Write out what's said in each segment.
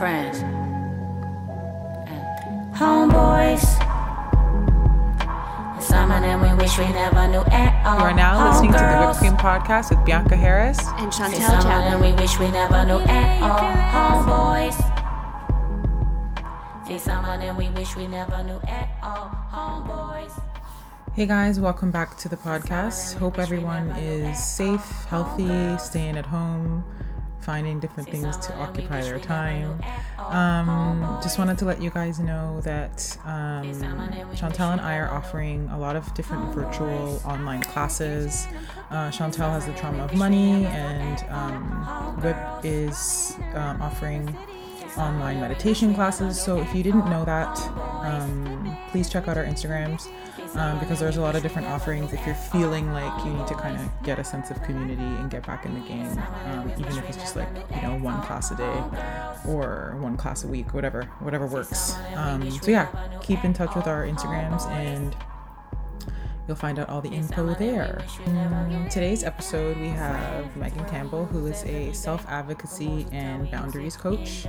friends, and homeboys. And some of them we wish we never knew at all. You are now listening to the Whipped Cream Podcast with Bianca Harris. And Chantel some of Chapman. them we wish we never knew at all. Homeboys. See, some of them we wish we never knew at all. Homeboys. Hey guys, welcome back to the podcast. Hope everyone is safe, healthy, staying at home, finding different things to occupy their time. Um, just wanted to let you guys know that um, Chantel and I are offering a lot of different virtual online classes. Uh, Chantel has the trauma of money, and um, Whip is um, offering online meditation classes. So if you didn't know that, um, please check out our Instagrams um, because there's a lot of different offerings. If you're feeling like you need to kind of get a sense of community and get back in the game, um, even if it's just like you know one class a day or one class a week, whatever, whatever works. Um, so yeah, keep in touch with our Instagrams and. You'll find out all the info there. In today's episode, we have Megan Campbell, who is a self advocacy and boundaries coach.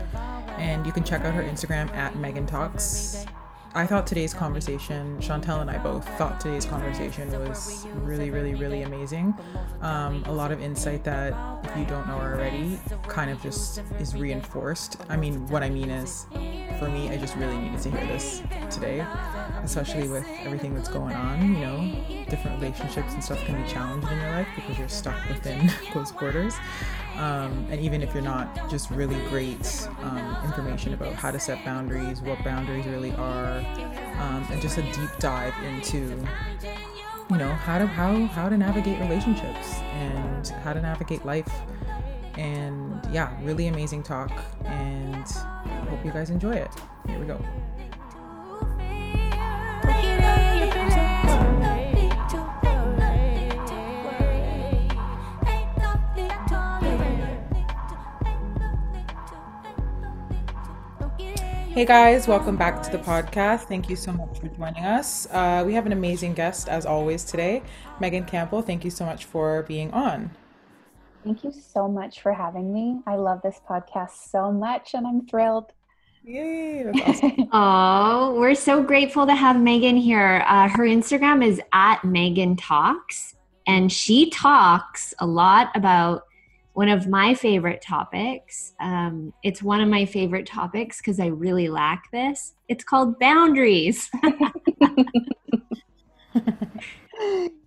And you can check out her Instagram at Megan Talks. I thought today's conversation, Chantel and I both thought today's conversation was really, really, really amazing. Um, a lot of insight that, if you don't know already, kind of just is reinforced. I mean, what I mean is, for me, I just really needed to hear this today, especially with everything that's going on. You know, different relationships and stuff can be challenged in your life because you're stuck within close quarters. Um, and even if you're not, just really great um, information about how to set boundaries, what boundaries really are, um, and just a deep dive into you know how to how how to navigate relationships and how to navigate life. And yeah really amazing talk and hope you guys enjoy it. Here we go Hey guys, welcome back to the podcast. Thank you so much for joining us. Uh, we have an amazing guest as always today, Megan Campbell. Thank you so much for being on. Thank you so much for having me. I love this podcast so much and I'm thrilled. Yay, that's awesome. Oh, we're so grateful to have Megan here. Uh, her Instagram is at Megan Talks, and she talks a lot about one of my favorite topics. Um, it's one of my favorite topics because I really lack this. It's called boundaries.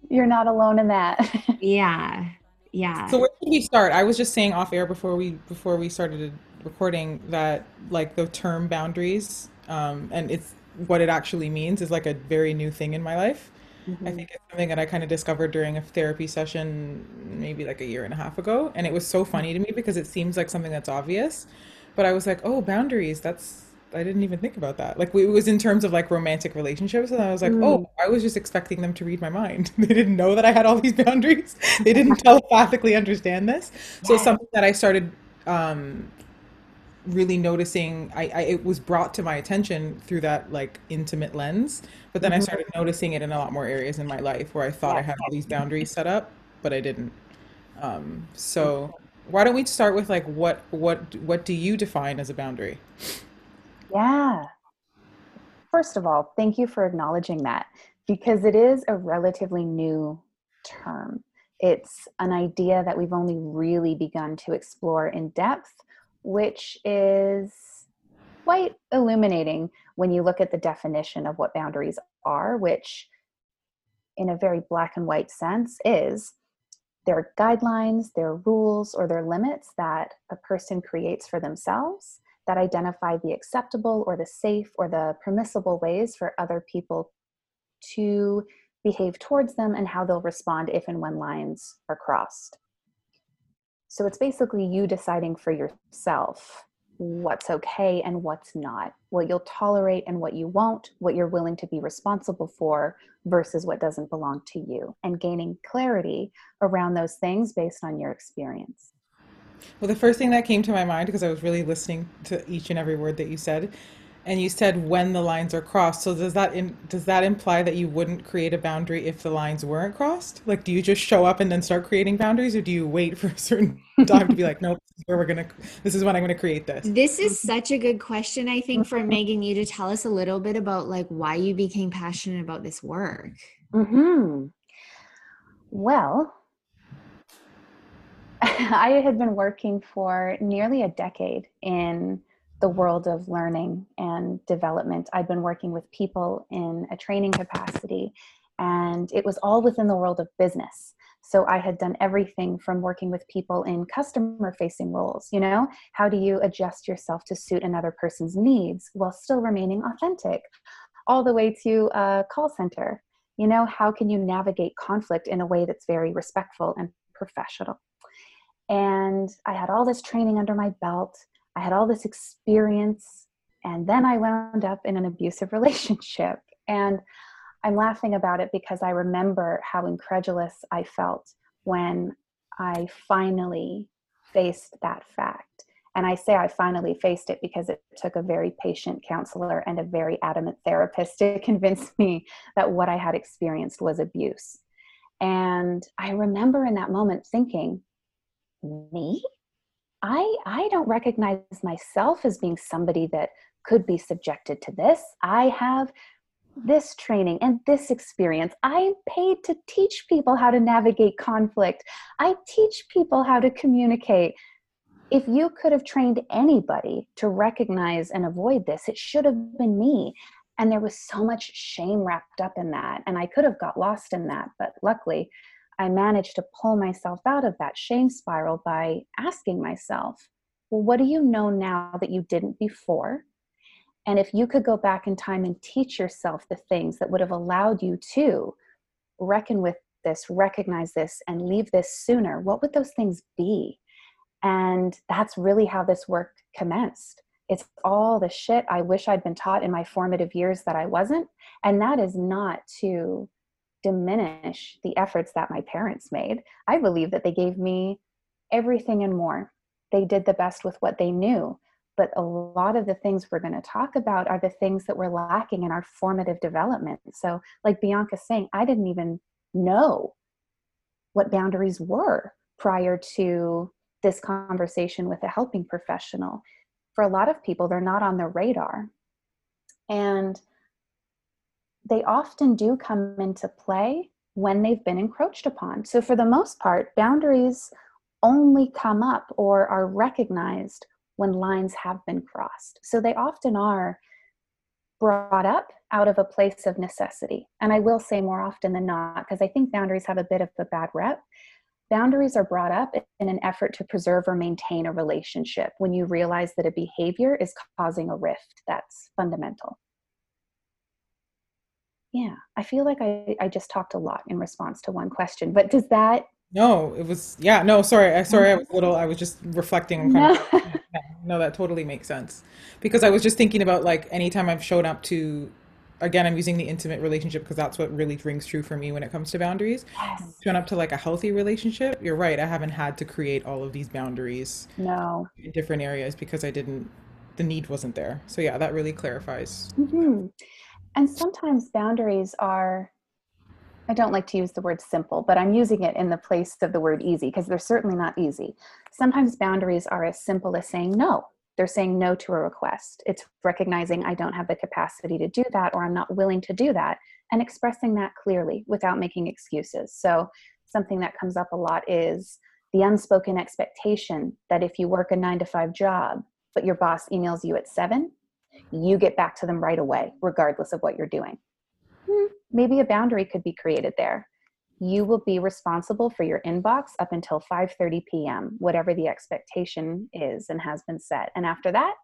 You're not alone in that. yeah, yeah. so where should we start? I was just saying off air before we before we started recording that like the term boundaries um, and it's what it actually means is like a very new thing in my life. I mm-hmm. think it's something that I kind of discovered during a therapy session maybe like a year and a half ago. And it was so mm-hmm. funny to me because it seems like something that's obvious. But I was like, oh, boundaries, that's, I didn't even think about that. Like, it was in terms of like romantic relationships. And I was like, oh, mm. I was just expecting them to read my mind. They didn't know that I had all these boundaries, they didn't telepathically understand this. So, it's something that I started um, really noticing I, I it was brought to my attention through that like intimate lens but then i started noticing it in a lot more areas in my life where i thought i had all these boundaries set up but i didn't um so why don't we start with like what what what do you define as a boundary yeah. First of all, thank you for acknowledging that because it is a relatively new term. It's an idea that we've only really begun to explore in depth, which is quite illuminating when you look at the definition of what boundaries are, which, in a very black and white sense, is their guidelines, their rules, or their limits that a person creates for themselves that identify the acceptable or the safe or the permissible ways for other people to behave towards them and how they'll respond if and when lines are crossed. So it's basically you deciding for yourself what's okay and what's not, what you'll tolerate and what you won't, what you're willing to be responsible for versus what doesn't belong to you, and gaining clarity around those things based on your experience. Well, the first thing that came to my mind, because I was really listening to each and every word that you said, And you said when the lines are crossed. So does that in, does that imply that you wouldn't create a boundary if the lines weren't crossed? Like, do you just show up and then start creating boundaries, or do you wait for a certain time to be like, nope, this is where we're gonna, this is when I'm gonna create this? This is such a good question, I think, for Megan, you to tell us a little bit about like why you became passionate about this work. Hmm. Well, I had been working for nearly a decade in the world of learning and development. I'd been working with people in a training capacity, and it was all within the world of business. So I had done everything from working with people in customer facing roles. You know, how do you adjust yourself to suit another person's needs while still remaining authentic? All the way to a call center. You know, how can you navigate conflict in a way that's very respectful and professional? And I had all this training under my belt. I had all this experience. And then I wound up in an abusive relationship. And I'm laughing about it because I remember how incredulous I felt when I finally faced that fact. And I say I finally faced it because it took a very patient counselor and a very adamant therapist to convince me that what I had experienced was abuse. And I remember in that moment thinking, me i i don't recognize myself as being somebody that could be subjected to this. I have this training and this experience. I'm paid to teach people how to navigate conflict. I teach people how to communicate. If you could have trained anybody to recognize and avoid this it should have been me. And there was so much shame wrapped up in that and i could have got lost in that but luckily I managed to pull myself out of that shame spiral by asking myself, well, what do you know now that you didn't before? And if you could go back in time and teach yourself the things that would have allowed you to reckon with this, recognize this, and leave this sooner, what would those things be? And that's really how this work commenced. It's all the shit I wish I'd been taught in my formative years that I wasn't. And that is not to diminish the efforts that my parents made. I believe that they gave me everything and more. They did the best with what they knew. But a lot of the things we're going to talk about are the things that we're lacking in our formative development. So, like Bianca's saying, I didn't even know what boundaries were prior to this conversation with a helping professional. For a lot of people, they're not on the radar. And they often do come into play when they've been encroached upon. So, for the most part, boundaries only come up or are recognized when lines have been crossed. So, they often are brought up out of a place of necessity. And I will say more often than not, because I think boundaries have a bit of a bad rep. Boundaries are brought up in an effort to preserve or maintain a relationship when you realize that a behavior is causing a rift that's fundamental yeah i feel like I, I just talked a lot in response to one question but does that no it was yeah no sorry i sorry i was a little i was just reflecting no. Of, no that totally makes sense. Because i was just thinking about like anytime i've shown up to again i'm using the intimate relationship because that's what really rings true for me when it comes to boundaries. Yes. shown up to like a healthy relationship you're right i haven't had to create all of these boundaries no. in different areas because i didn't the need wasn't there. So yeah that really clarifies. Mm-hmm and sometimes boundaries are I don't like to use the word simple, but I'm using it in the place of the word easy because they're certainly not easy. Sometimes boundaries are as simple as saying no. They're saying no to a request. It's recognizing I don't have the capacity to do that or I'm not willing to do that and expressing that clearly without making excuses. So, something that comes up a lot is the unspoken expectation that if you work a nine to five job, but your boss emails you at seven, you get back to them right away, regardless of what you're doing. Hmm, maybe a boundary could be created there. You will be responsible for your inbox up until 5:30 p.m., whatever the expectation is and has been set. And after that,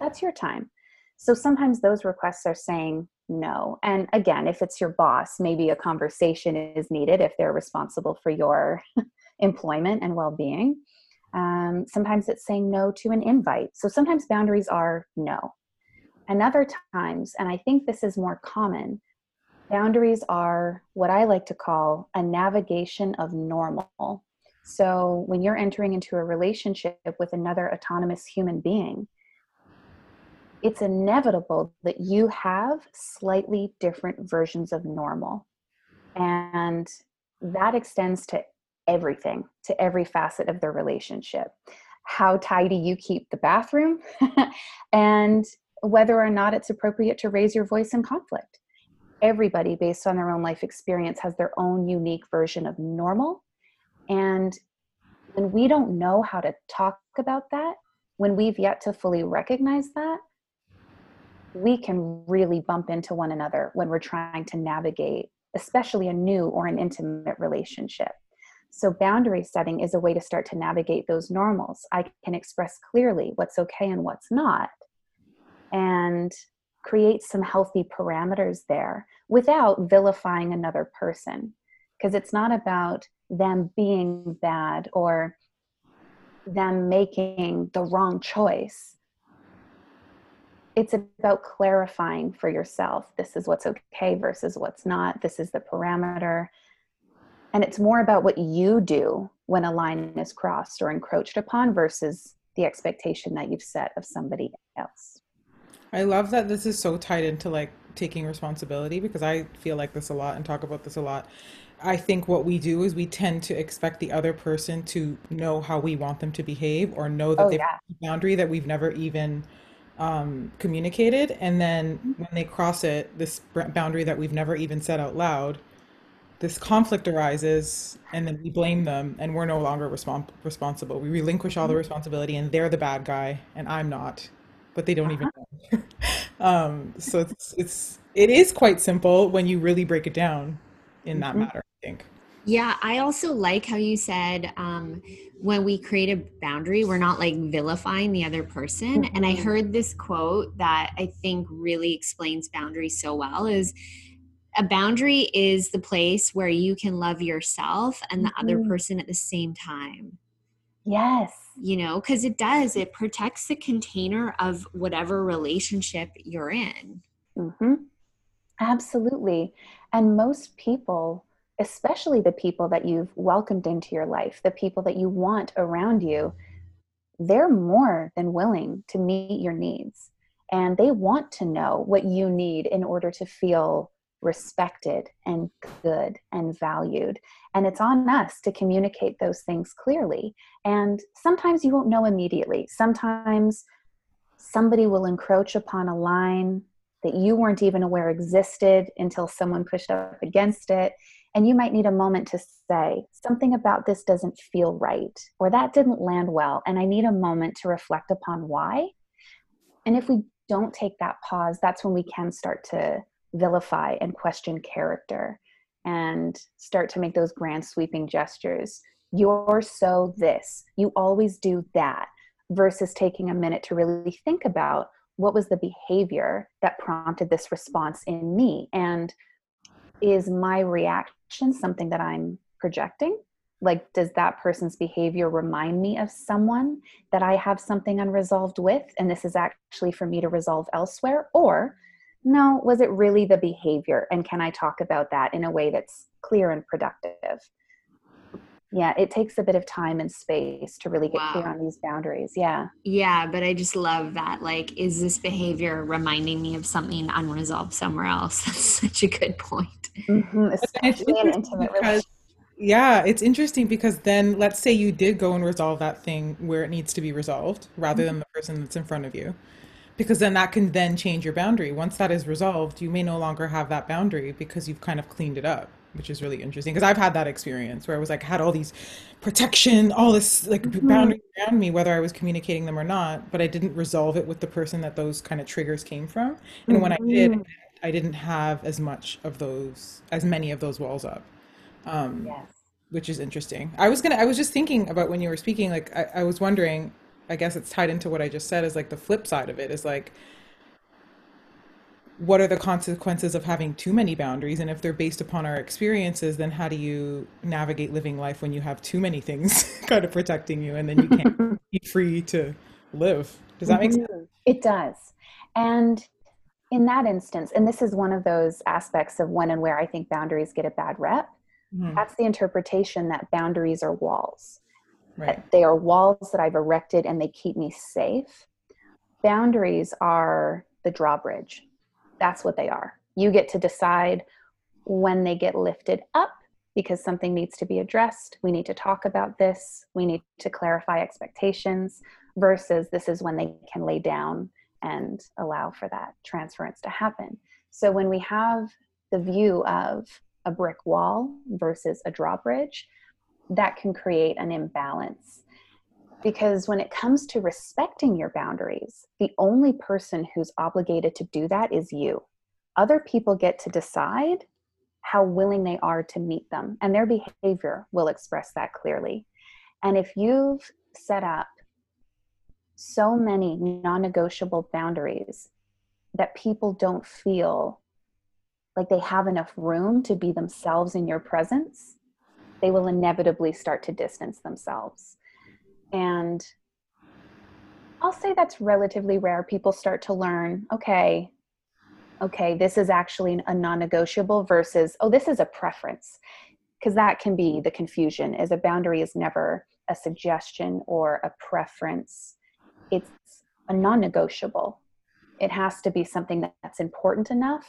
that's your time. So sometimes those requests are saying no. And again, if it's your boss, maybe a conversation is needed if they're responsible for your employment and well being. Um, sometimes it's saying no to an invite. So sometimes boundaries are no. And other times, and I think this is more common, boundaries are what I like to call a navigation of normal. So when you're entering into a relationship with another autonomous human being, it's inevitable that you have slightly different versions of normal. And that extends to everything, to every facet of the relationship. How tidy you keep the bathroom, and whether or not it's appropriate to raise your voice in conflict. Everybody, based on their own life experience, has their own unique version of normal. And when we don't know how to talk about that, when we've yet to fully recognize that, we can really bump into one another when we're trying to navigate, especially a new or an intimate relationship. So, boundary setting is a way to start to navigate those normals. I can express clearly what's okay and what's not, and create some healthy parameters there without vilifying another person. Because it's not about them being bad or them making the wrong choice. It's about clarifying for yourself this is what's okay versus what's not this is the parameter. And it's more about what you do when a line is crossed or encroached upon versus the expectation that you've set of somebody else i love that this is so tied into like taking responsibility because i feel like this a lot and talk about this a lot I think what we do is we tend to expect the other person to know how we want them to behave or know that Oh, they've yeah. a boundary that we've never even um, communicated. And then Mm-hmm. when they cross it, this boundary that we've never even said out loud, this conflict arises and then we blame them and we're no longer respons- responsible. We relinquish all the Mm-hmm. responsibility and they're the bad guy and I'm not, but they don't even Uh-huh. know. um, so it's, it's, it is quite simple when you really break it down in that Mhm. matter, I think. Yeah, I also like how you said um, when we create a boundary, we're not like vilifying the other person. And I heard this quote that I think really explains boundaries so well is a boundary is the place where you can love yourself and the other Mhm. person at the same time. yes You know, because it does, it protects the container of whatever relationship you're in. hmm Absolutely. And most people, especially the people that you've welcomed into your life, the people that you want around you, they're more than willing to meet your needs. And they want to know what you need in order to feel respected and good and valued. And it's on us to communicate those things clearly. And sometimes you won't know immediately. Sometimes somebody will encroach upon a line that you weren't even aware existed until someone pushed up against it. And you might need a moment to say, something about this doesn't feel right, or that didn't land well. And I need a moment to reflect upon why. And if we don't take that pause, that's when we can start to vilify and question character and start to make those grand sweeping gestures. You're so this, you always do that, versus taking a minute to really think about what was the behavior that prompted this response in me? And is my reaction something that i'm projecting? Like does that person's behavior remind me of someone that i have something unresolved with and this is actually for me to resolve elsewhere? Or no was it really the behavior and can i talk about that in a way that's clear and productive yeah it takes a bit of time and space to really get clear on these boundaries yeah Yeah, but I just love that. Like, is this behavior reminding me of something unresolved somewhere else? That's such a good point. hmm it's especially in intimate because, yeah, it's interesting because then let's say you did go and resolve that thing where it needs to be resolved rather than the person that's in front of you. Because then that can then change your boundary. Once that is resolved, you may no longer have that boundary because you've kind of cleaned it up, which is really interesting. Because I've had that experience where I was like, had all these protection, all this like Mhm. boundaries around me, whether I was communicating them or not, but I didn't resolve it with the person that those kind of triggers came from. And when I did, Mhm. I didn't have as much of those, as many of those walls up. Um, yes which is interesting. I was gonna, I was just thinking about when you were speaking, like I, I was wondering, I guess it's tied into what I just said, is like the flip side of it is like, what are the consequences of having too many boundaries? And if they're based upon our experiences, then how do you navigate living life when you have too many things kind of protecting you and then you can't be free to live? Does that make sense? Mhm. It does. And in that instance, and this is one of those aspects of when and where I think boundaries get a bad rep, Mhm. that's the interpretation that boundaries are walls. Right. They are walls that I've erected and they keep me safe. boundaries are the drawbridge. That's what they are. You get to decide when they get lifted up because something needs to be addressed. We need to talk about this. We need to clarify expectations versus this is when they can lay down and allow for that transference to happen. So when we have the view of a brick wall versus a drawbridge, that can create an imbalance. Because when it comes to respecting your boundaries, the only person who's obligated to do that is you. Other people get to decide how willing they are to meet them, and their behavior will express that clearly. And if you've set up so many non negotiable boundaries that people don't feel like they have enough room to be themselves in your presence, they will inevitably start to distance themselves. And I'll say that's relatively rare. People start to learn, okay, okay, this is actually a non negotiable versus, oh, this is a preference. Because that can be the confusion, is a boundary is never a suggestion or a preference, it's a non negotiable. It has to be something that's important enough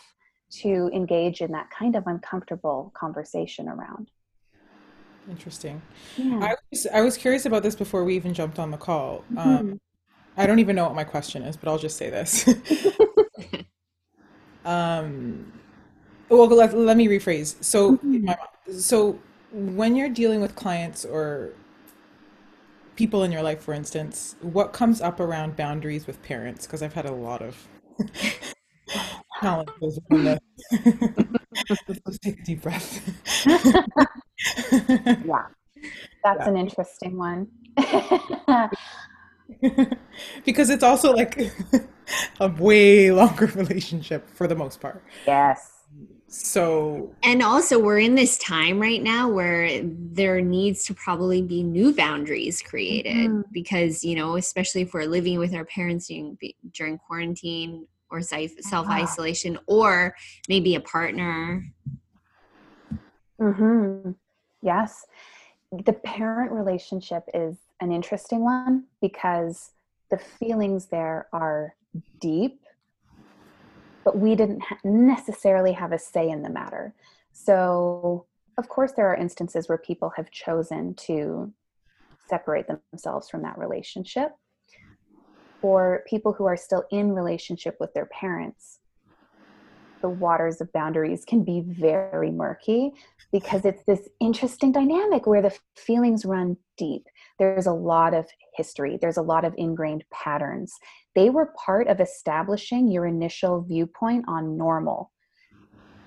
to engage in that kind of uncomfortable conversation around. Interesting. Yeah. I was I was curious about this before we even jumped on the call. Um, Mhm. I don't even know what my question is, but I'll just say this. um, well, let, let me rephrase. So, Mhm. my, so when you're dealing with clients or people in your life, for instance, what comes up around boundaries with parents? Because I've had a lot of challenges. Let's take a deep breath. yeah, that's Yeah. an interesting one. because it's also like a way longer relationship for the most part. yes. So, And also, we're in this time right now where there needs to probably be new boundaries created Mhm. because, you know, especially if we're living with our parents during, during quarantine or self isolation, or maybe a partner. hmm Yes. The parent relationship is an interesting one because the feelings there are deep, but we didn't ha- necessarily have a say in the matter. So, of course, there are instances where people have chosen to separate themselves from that relationship, or people who are still in relationship with their parents. The waters of boundaries can be very murky because it's this interesting dynamic where the feelings run deep. There's a lot of history, there's a lot of ingrained patterns. They were part of establishing your initial viewpoint on normal.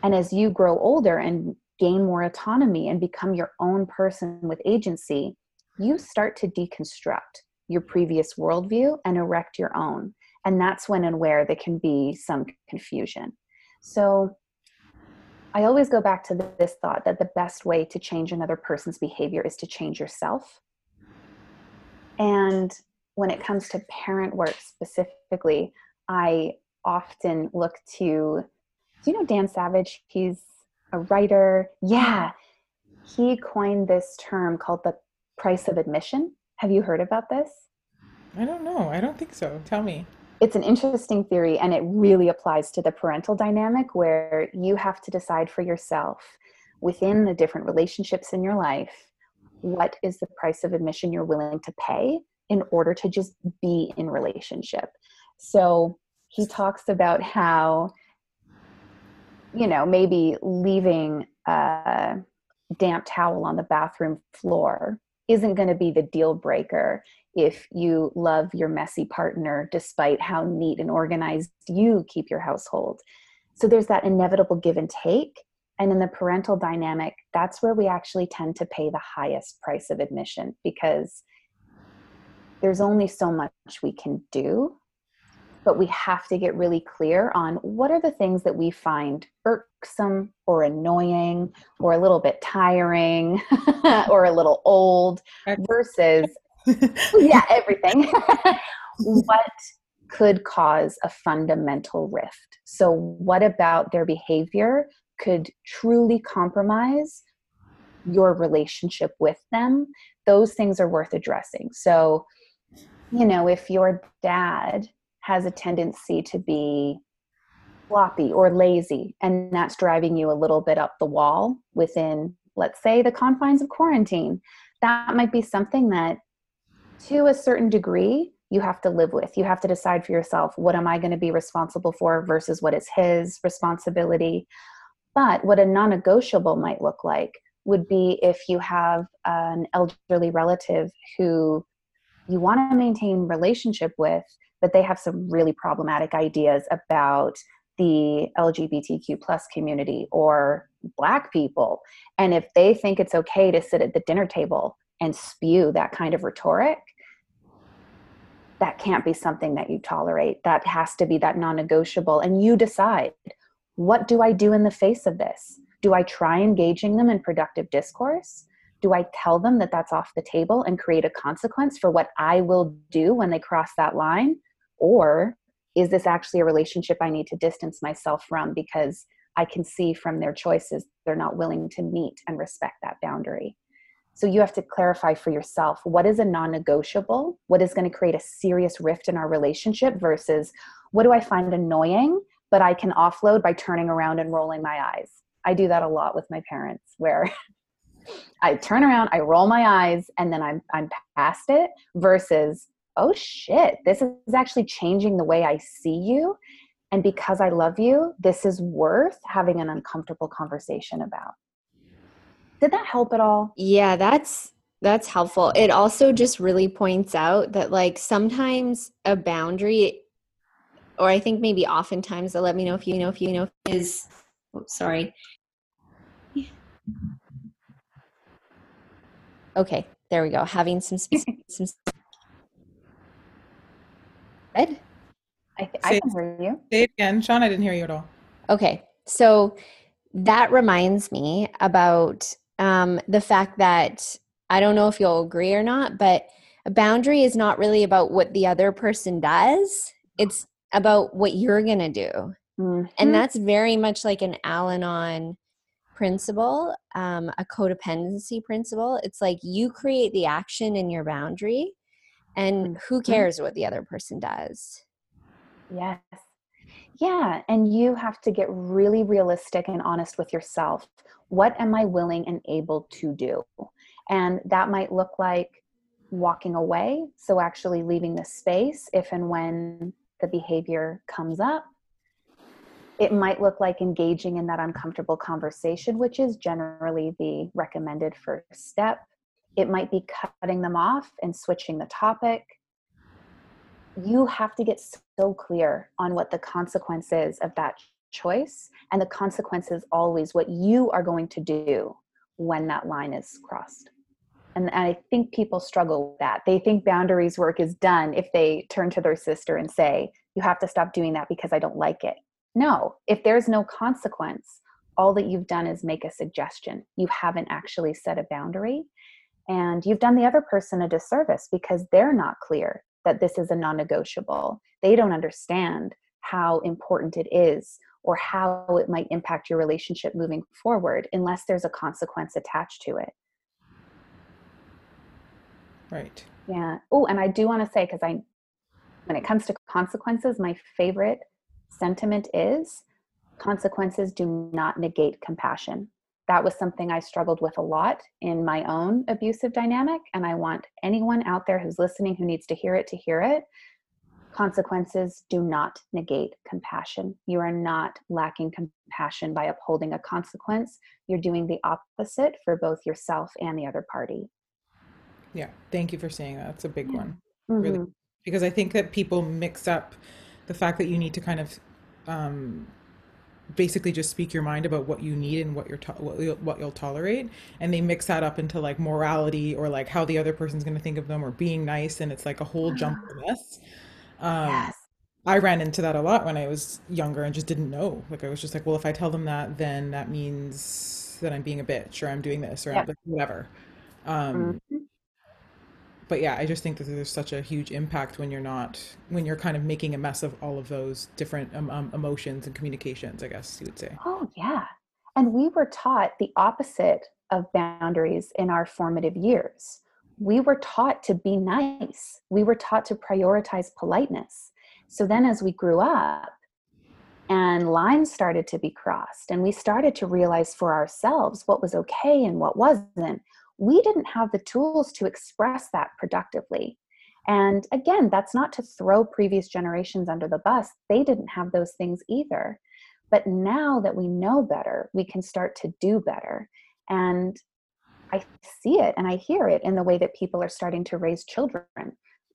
And as you grow older and gain more autonomy and become your own person with agency, you start to deconstruct your previous worldview and erect your own. And that's when and where there can be some confusion. So I always go back to this thought that the best way to change another person's behavior is to change yourself. And when it comes to parent work specifically, I often look to, do you know Dan Savage? He's a writer. Yeah. He coined this term called the price of admission. Have you heard about this? I don't know. I don't think so. Tell me. it's an interesting theory and it really applies to the parental dynamic where you have to decide for yourself within the different relationships in your life what is the price of admission you're willing to pay in order to just be in relationship so he talks about how you know maybe leaving a damp towel on the bathroom floor isn't going to be the deal breaker if you love your messy partner despite how neat and organized you keep your household. So there's that inevitable give and take. And in the parental dynamic, that's where we actually tend to pay the highest price of admission because there's only so much we can do. But we have to get really clear on what are the things that we find irksome or annoying or a little bit tiring or a little old versus yeah, everything. what could cause a fundamental rift? So, what about their behavior could truly compromise your relationship with them? Those things are worth addressing. So, you know, if your dad has a tendency to be floppy or lazy, and that's driving you a little bit up the wall within, let's say, the confines of quarantine. That might be something that, to a certain degree, you have to live with. You have to decide for yourself what am I going to be responsible for versus what is his responsibility. But what a non negotiable might look like would be if you have an elderly relative who you want to maintain relationship with but they have some really problematic ideas about the lgbtq plus community or black people and if they think it's okay to sit at the dinner table and spew that kind of rhetoric that can't be something that you tolerate that has to be that non-negotiable and you decide what do i do in the face of this do I try engaging them in productive discourse? Do I tell them that that's off the table and create a consequence for what I will do when they cross that line? Or is this actually a relationship I need to distance myself from because I can see from their choices they're not willing to meet and respect that boundary? So you have to clarify for yourself what is a non negotiable, what is going to create a serious rift in our relationship versus what do I find annoying, but I can offload by turning around and rolling my eyes. I do that a lot with my parents where I turn around, I roll my eyes, and then I'm I'm past it versus, oh shit, this is actually changing the way I see you. And because I love you, this is worth having an uncomfortable conversation about. Did that help at all? Yeah, that's that's helpful. It also just really points out that like sometimes a boundary or I think maybe oftentimes they'll let me know if you know if you know is oh, sorry Okay, there we go. Having some some. I, th- I can hear you. Say it again, Sean. I didn't hear you at all. Okay, so that reminds me about um, the fact that I don't know if you'll agree or not, but a boundary is not really about what the other person does. It's about what you're going to do. Mm-hmm. And that's very much like an Al Anon principle, um, a codependency principle. It's like you create the action in your boundary, and who mm-hmm. cares what the other person does? Yes. Yeah. And you have to get really realistic and honest with yourself. What am I willing and able to do? And that might look like walking away. So, actually leaving the space if and when the behavior comes up it might look like engaging in that uncomfortable conversation, which is generally the recommended first step. It might be cutting them off and switching the topic. You have to get so clear on what the consequence is of that choice, and the consequence is always what you are going to do when that line is crossed. And, I think people struggle with that. They think boundaries work is done if they turn to their sister and say, You have to stop doing that because I don't like it no, if there's no consequence, all that you've done is make a suggestion. You haven't actually set a boundary. And you've done the other person a disservice because they're not clear that this is a non negotiable. They don't understand how important it is or how it might impact your relationship moving forward unless there's a consequence attached to it. Right. Yeah. Oh, and I do want to say, because I, when it comes to consequences, my favorite sentiment is consequences do not negate compassion. That was something I struggled with a lot in my own abusive dynamic. And I want anyone out there who's listening who needs to hear it to hear it. Consequences do not negate compassion. You are not lacking compassion by upholding a consequence. You're doing the opposite for both yourself and the other party. Yeah, thank you for saying that. That's a big one. Mm-hmm. Really. Because I think that people mix up the fact that you need to kind of um, basically just speak your mind about what you need and what you're to- what, you'll, what you'll tolerate. And they mix that up into like morality or like how the other person's going to think of them or being nice. And it's like a whole jump of mess um, yes. i ran into that a lot when i was younger and just didn't know. Like i was just like well if i tell them that then that means that i'm being a bitch or i'm doing this or yep. whatever. Um, mm-hmm but yeah, I just think that there's such a huge impact when you're not when you're kind of making a mess of all of those different um, um, emotions and communications. I guess you would say. Oh yeah, and we were taught the opposite of boundaries in our formative years. We were taught to be nice. We were taught to prioritize politeness. So then as we grew up, and lines started to be crossed and we started to realize for ourselves what was okay and what wasn't we didn't have the tools to express that productively. And again that's not to throw previous generations under the bus. They didn't have those things either. But now that we know better we can start to do better. And i see it and i hear it in the way that people are starting to raise children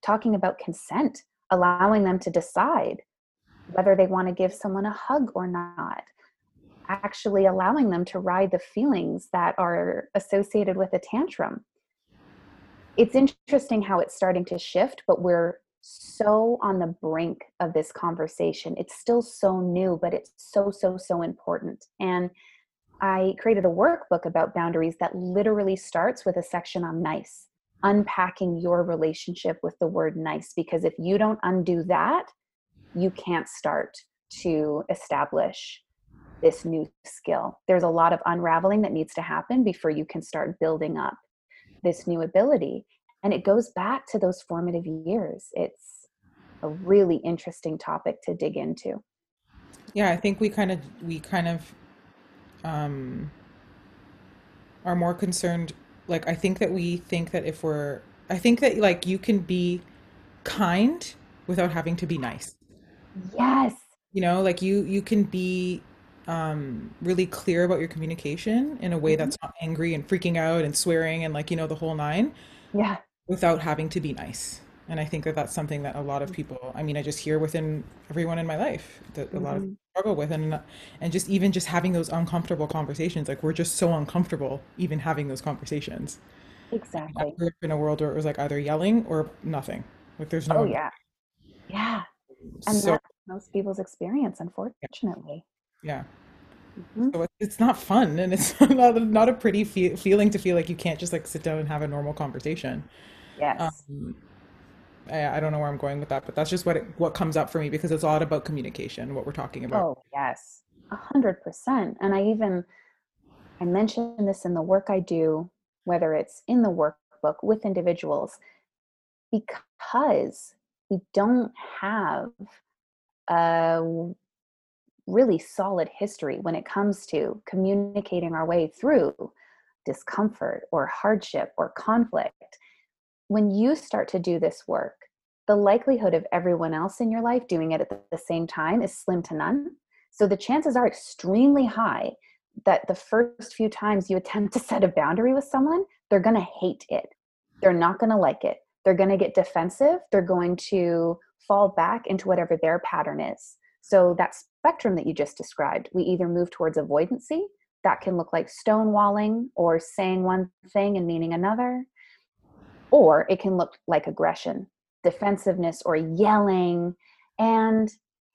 talking about consent allowing them to decide whether they want to give someone a hug or not actually allowing them to ride the feelings that are associated with a tantrum. It's interesting how it's starting to shift but we're so on the brink of this conversation. It's still so new but it's so so so important. And i created a workbook about boundaries that literally starts with a section on nice unpacking your relationship with the word nice because if you don't undo that you can't start to establish this new skill. There's a lot of unraveling that needs to happen before you can start building up this new ability. And it goes back to those formative years. It's a really interesting topic to dig into. Yeah, I think we kind of we kind of um are more concerned like I think that we think that if we're I think that like you can be kind without having to be nice. Yes. You know, like you you can be um really clear about your communication in a way Mm-hmm. that's not angry and freaking out and swearing and like you know the whole nine Yeah. without having to be nice. And I think that that's something that a lot of people, I mean, I just hear within everyone in my life that a lot of Mhm. people struggle with and and just even just having those uncomfortable conversations, like we're just so uncomfortable even having those conversations. I Exactly. grew up in a world where it was like either yelling or nothing. Like there's no Oh yeah. Yeah. And so that's most people's experience, unfortunately. Yeah. Mhm. So it's not fun and it's not, not a pretty fe feeling to feel like you can't just like sit down and have a normal conversation. Yes. Um, I, I don't know where I'm going with that, but that's just what it, what comes up for me because it's a lot about communication, what we're talking about. Oh, yes. A hundred percent. And I even I mention this in the work I do, whether it's in the workbook with individuals, because we don't have a really solid history when it comes to communicating our way through discomfort or hardship or conflict. When you start to do this work, the likelihood of everyone else in your life doing it at the same time is slim to none. So the chances are extremely high that the first few times you attempt to set a boundary with someone, they're going to hate it. They're not going to like it. They're going to get defensive. They're going to fall back into whatever their pattern is. So that spectrum that you just described, we either move towards avoidancy, that can look like stonewalling or saying one thing and meaning another, or it can look like aggression, defensiveness, or yelling. And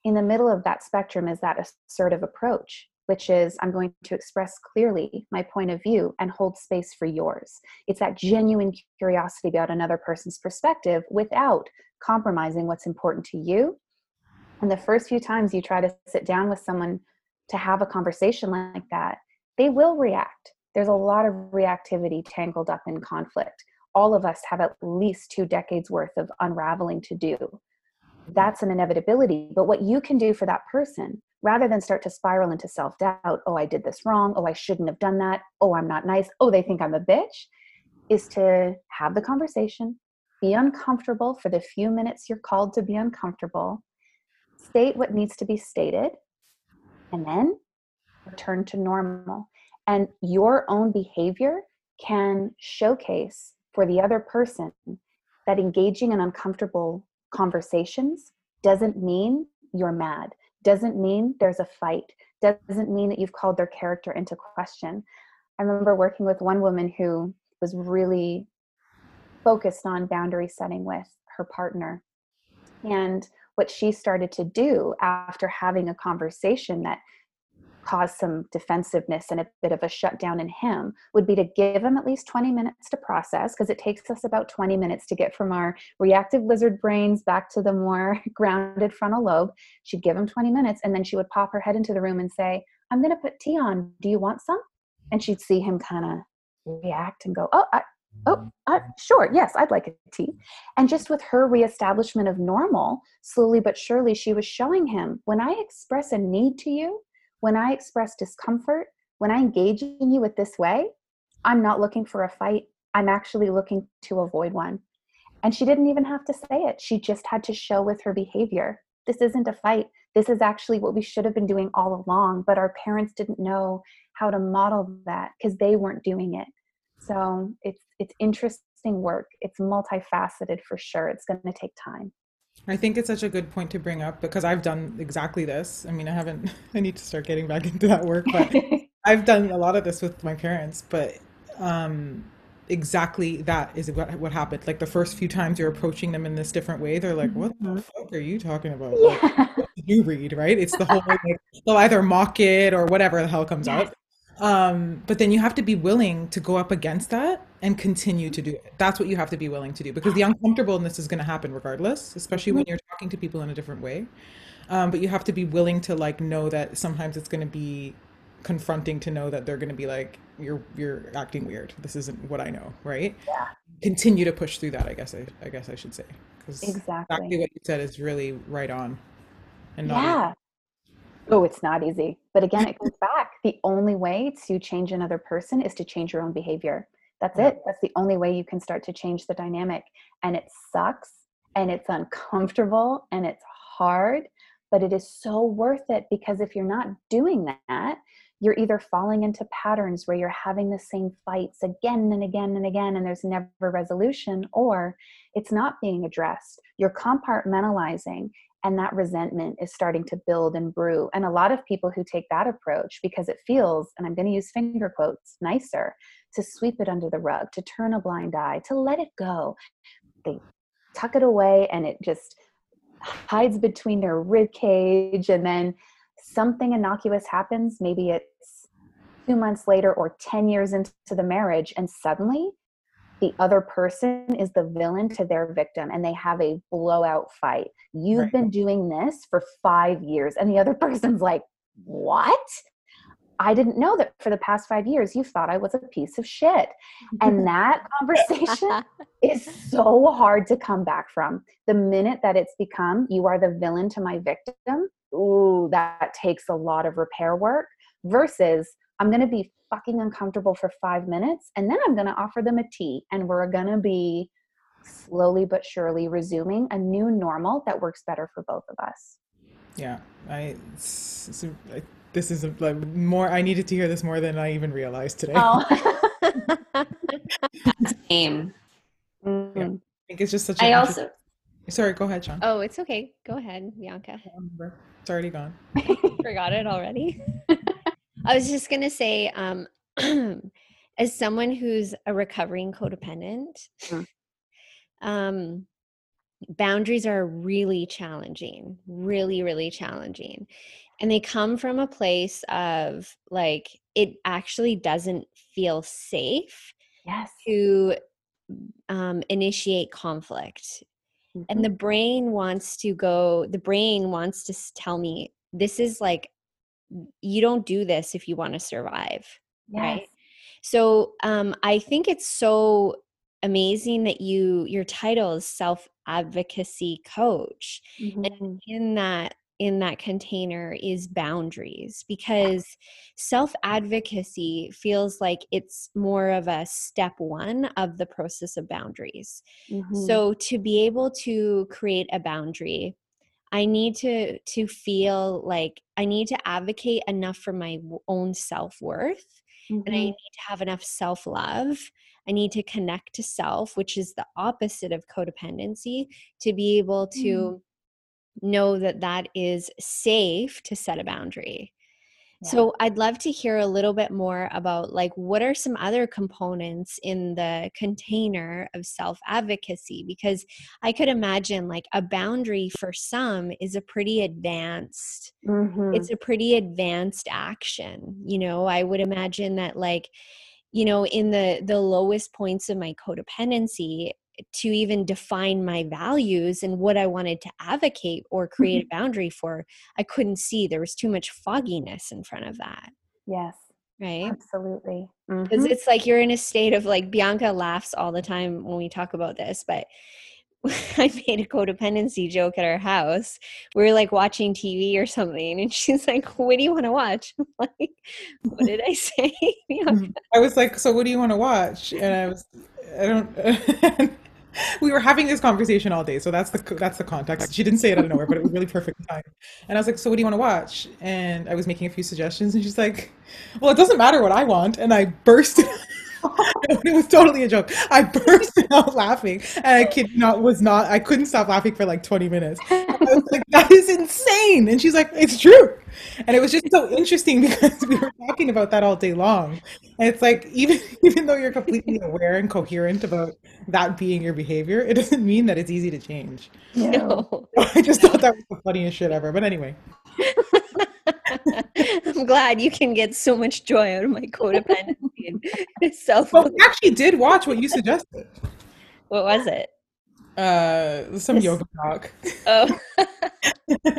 in the middle of that spectrum is that assertive approach, which is I'm going to express clearly my point of view and hold space for yours. It's that genuine curiosity about another person's perspective without compromising what's important to you. And the first few times you try to sit down with someone to have a conversation like that, they will react. There's a lot of reactivity tangled up in conflict. All of us have at least two decades worth of unraveling to do. That's an inevitability. But what you can do for that person, rather than start to spiral into self doubt, oh, I did this wrong. Oh, I shouldn't have done that. Oh, I'm not nice. Oh, they think I'm a bitch, is to have the conversation, be uncomfortable for the few minutes you're called to be uncomfortable, state what needs to be stated, and then return to normal. And your own behavior can showcase for the other person that engaging in uncomfortable conversations doesn't mean you're mad, doesn't mean there's a fight, doesn't mean that you've called their character into question. I remember working with one woman who was really focused on boundary setting with her partner. And what she started to do after having a conversation that caused some defensiveness and a bit of a shutdown in him would be to give him at least 20 minutes to process because it takes us about 20 minutes to get from our reactive lizard brains back to the more grounded frontal lobe. She'd give him 20 minutes and then she would pop her head into the room and say, I'm going to put tea on. Do you want some? And she'd see him kind of react and go, Oh, I, oh, uh, sure, yes, I'd like a tea. And just with her reestablishment of normal, slowly but surely, she was showing him when I express a need to you, when I express discomfort, when I engage in you with this way, I'm not looking for a fight. I'm actually looking to avoid one. And she didn't even have to say it. She just had to show with her behavior. This isn't a fight. This is actually what we should have been doing all along, but our parents didn't know how to model that because they weren't doing it. So it's it's interesting work. It's multifaceted for sure. It's going to take time. I think it's such a good point to bring up because I've done exactly this. I mean, I haven't I need to start getting back into that work, but I've done a lot of this with my parents, but um exactly that is what what happened. Like the first few times you're approaching them in this different way, they're like, "What the Mhm. fuck are you talking about?" Yeah. Like, you read, right? It's the whole like they'll either mock it or whatever the hell comes Yes. out. Um, but then you have to be willing to go up against that and continue to do it. That's what you have to be willing to do because the uncomfortableness is going to happen regardless, especially when you're talking to people in a different way. Um, but you have to be willing to like know that sometimes it's going to be confronting to know that they're going to be like you're you're acting weird. This isn't what I know, right? Yeah. Continue to push through that. I guess I, I guess I should say because Exactly. exactly what you said is really right on, and not Yeah. Oh, it's not easy. But again, it comes back. The only way to change another person is to change your own behavior. That's Yeah. it. That's the only way you can start to change the dynamic. And it sucks and it's uncomfortable and it's hard, but it is so worth it because if you're not doing that, you're either falling into patterns where you're having the same fights again and again and again, and there's never resolution, or it's not being addressed. You're compartmentalizing and that resentment is starting to build and brew. And a lot of people who take that approach because it feels, and I'm going to use finger quotes, nicer to sweep it under the rug, to turn a blind eye, to let it go. They tuck it away and it just hides between their rib cage and then something innocuous happens maybe it's two months later or 10 years into the marriage and suddenly the other person is the villain to their victim and they have a blowout fight you've Right. been doing this for five years and the other person's like what i didn't know that for the past five years you thought i was a piece of shit and that conversation is so hard to come back from. The minute that it's become, you are the villain to my victim, ooh, that takes a lot of repair work versus I'm going to be fucking uncomfortable for five minutes and then I'm going to offer them a tea and we're going to be slowly but surely resuming a new normal that works better for both of us. Yeah, I, it's, it's a- I- this is a, like more. I needed to hear this more than I even realized today. Oh. Same. Mm. I think it's just such. an I also Sorry, go ahead, Sean. Oh, it's okay. Go ahead, Bianca. It's already gone. Forgot it already. I was just gonna say, um, as someone who's a recovering codependent, Mm. um, boundaries are really challenging, really, really challenging. And they come from a place of like, it actually doesn't feel safe Yes. to um, initiate conflict and the brain wants to go the brain wants to tell me this is like you don't do this if you want to survive yes. right so um i think it's so amazing that you your title is self advocacy coach Mhm. in that in that container is boundaries because self advocacy feels like it's more of a step 1 of the process of boundaries Mhm. so to be able to create a boundary i need to to feel like i need to advocate enough for my own self-worth and i Mhm. need to have enough self-love. I need to connect to self which is the opposite of codependency to be able to know that that is safe to set a boundary Yeah. so I'd love to hear a little bit more about like what are some other components in the container of self-advocacy because I could imagine like a boundary for some is a pretty advanced Mhm. it's a pretty advanced action you know I would imagine that like you know in the the lowest points of my codependency to even define my values and what I wanted to advocate or create a boundary for I couldn't see there was too much fogginess in front of that Yes. right Absolutely. because Mhm. it's like you're in a state of like bianca laughs all the time when we talk about this but i made a codependency joke at our house we were like watching tv or something and she's like what do you want to watch I'm like what did i say Bianca? I was like, so what do you want to watch? And I was, I don't. we were having this conversation all day, so that's the that's the context. She didn't say it out of nowhere, but it was really perfect time. And I was like, so what do you want to watch? And I was making a few suggestions, and she's like, well, it doesn't matter what I want. And I burst. it was totally a joke. I burst out laughing, and I kid not was not. I couldn't stop laughing for like twenty minutes. I was like, that is insane. And she's like, it's true. And it was just so interesting because we were talking about that all day long. And it's like even even though you're completely aware and coherent about that being your behavior, it doesn't mean that it's easy to change. No I just thought that was the funniest shit ever. But anyway, i'm glad you can get so much joy out of my codependency and self but we actually did watch what you suggested. what was it Uh, some Yes. yoga talk. oh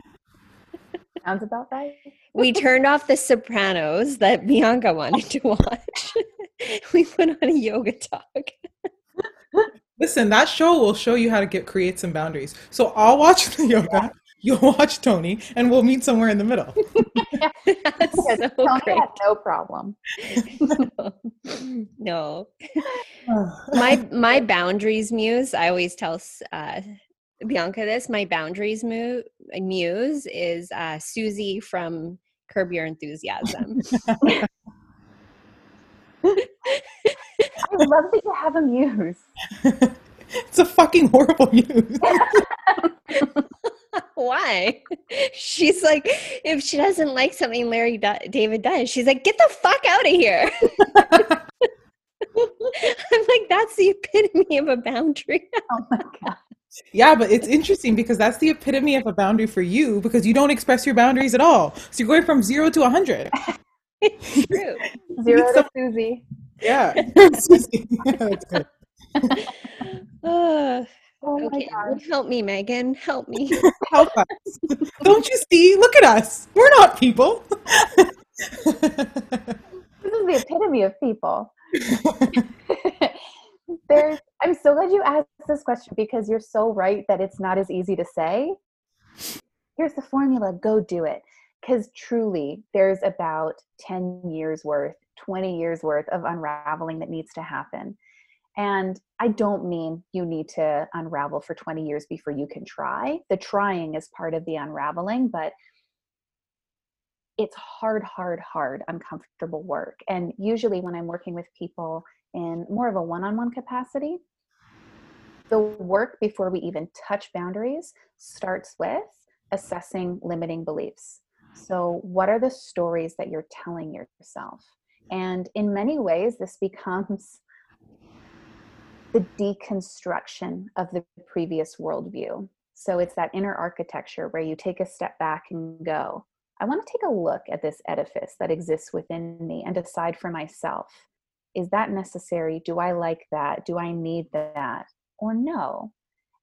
Sounds about right. we turned off the sopranos that bianca wanted to watch we put on a yoga talk Listen, that show will show you how to get create some boundaries. So I'll watch the yoga, you'll watch Tony, and we'll meet somewhere in the middle. That's Because so Tony great. had no problem. no my my boundaries muse i always tell uh bianca this my boundaries mu- muse is uh susie from curb your enthusiasm I love that you have a muse. it's a fucking horrible news. why she's like if she doesn't like something larry Do- david does she's like get the fuck out of here i'm like that's the epitome of a boundary Oh my god. Yeah, but it's interesting because that's the epitome of a boundary for you because you don't express your boundaries at all. So you're going from zero to a hundred. true Zero to some- Susie. Yeah. that's good. Uh, Oh my god. help me megan help me Help us. Don't you see? Look at us. We're not people. This is the epitome of people. There's I'm so glad you asked this question because you're so right that it's not as easy to say. Here's the formula, go do it. Because truly, there's about 10 years worth, 20 years worth of unraveling that needs to happen. And I don't mean you need to unravel for 20 years before you can try. The trying is part of the unraveling, but it's hard, hard, hard, uncomfortable work. And usually, when I'm working with people in more of a one on one capacity, the work before we even touch boundaries starts with assessing limiting beliefs. So, what are the stories that you're telling yourself? And in many ways, this becomes the deconstruction of the previous worldview. So, it's that inner architecture where you take a step back and go, I want to take a look at this edifice that exists within me and decide for myself is that necessary? Do I like that? Do I need that? Or no?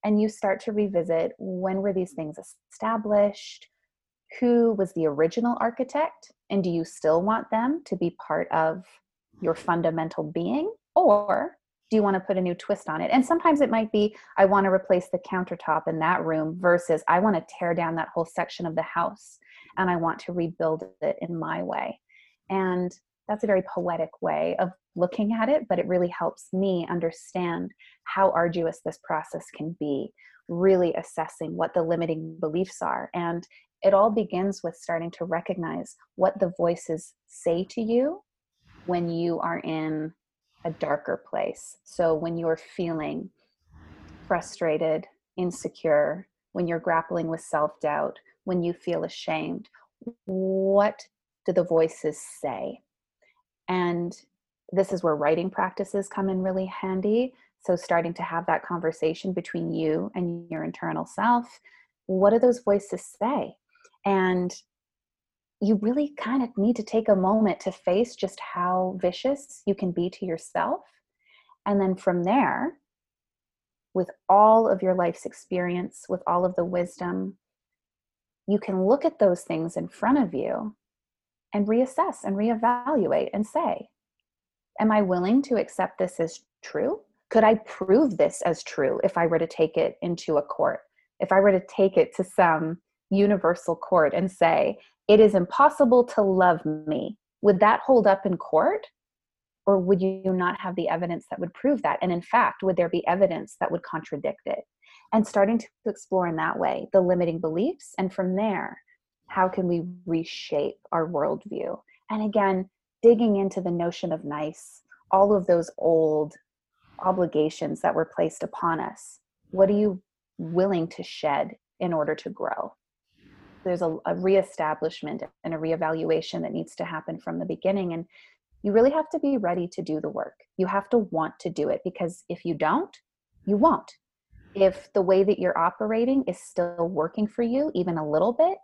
And you start to revisit when were these things established? Who was the original architect? And do you still want them to be part of your fundamental being? Or do you want to put a new twist on it? And sometimes it might be I want to replace the countertop in that room versus I want to tear down that whole section of the house and I want to rebuild it in my way. And that's a very poetic way of looking at it, but it really helps me understand how arduous this process can be, really assessing what the limiting beliefs are. And it all begins with starting to recognize what the voices say to you when you are in a darker place. So when you're feeling frustrated, insecure, when you're grappling with self doubt, when you feel ashamed, what do the voices say? And this is where writing practices come in really handy. So, starting to have that conversation between you and your internal self. What do those voices say? And you really kind of need to take a moment to face just how vicious you can be to yourself. And then from there, with all of your life's experience, with all of the wisdom, you can look at those things in front of you and reassess and reevaluate and say, Am I willing to accept this as true? Could I prove this as true if I were to take it into a court? If I were to take it to some universal court and say, It is impossible to love me, would that hold up in court? Or would you not have the evidence that would prove that? And in fact, would there be evidence that would contradict it? And starting to explore in that way the limiting beliefs. And from there, how can we reshape our worldview? And again, digging into the notion of nice, all of those old obligations that were placed upon us. What are you willing to shed in order to grow? There's a, a reestablishment and a reevaluation that needs to happen from the beginning. And you really have to be ready to do the work. You have to want to do it because if you don't, you won't. If the way that you're operating is still working for you, even a little bit,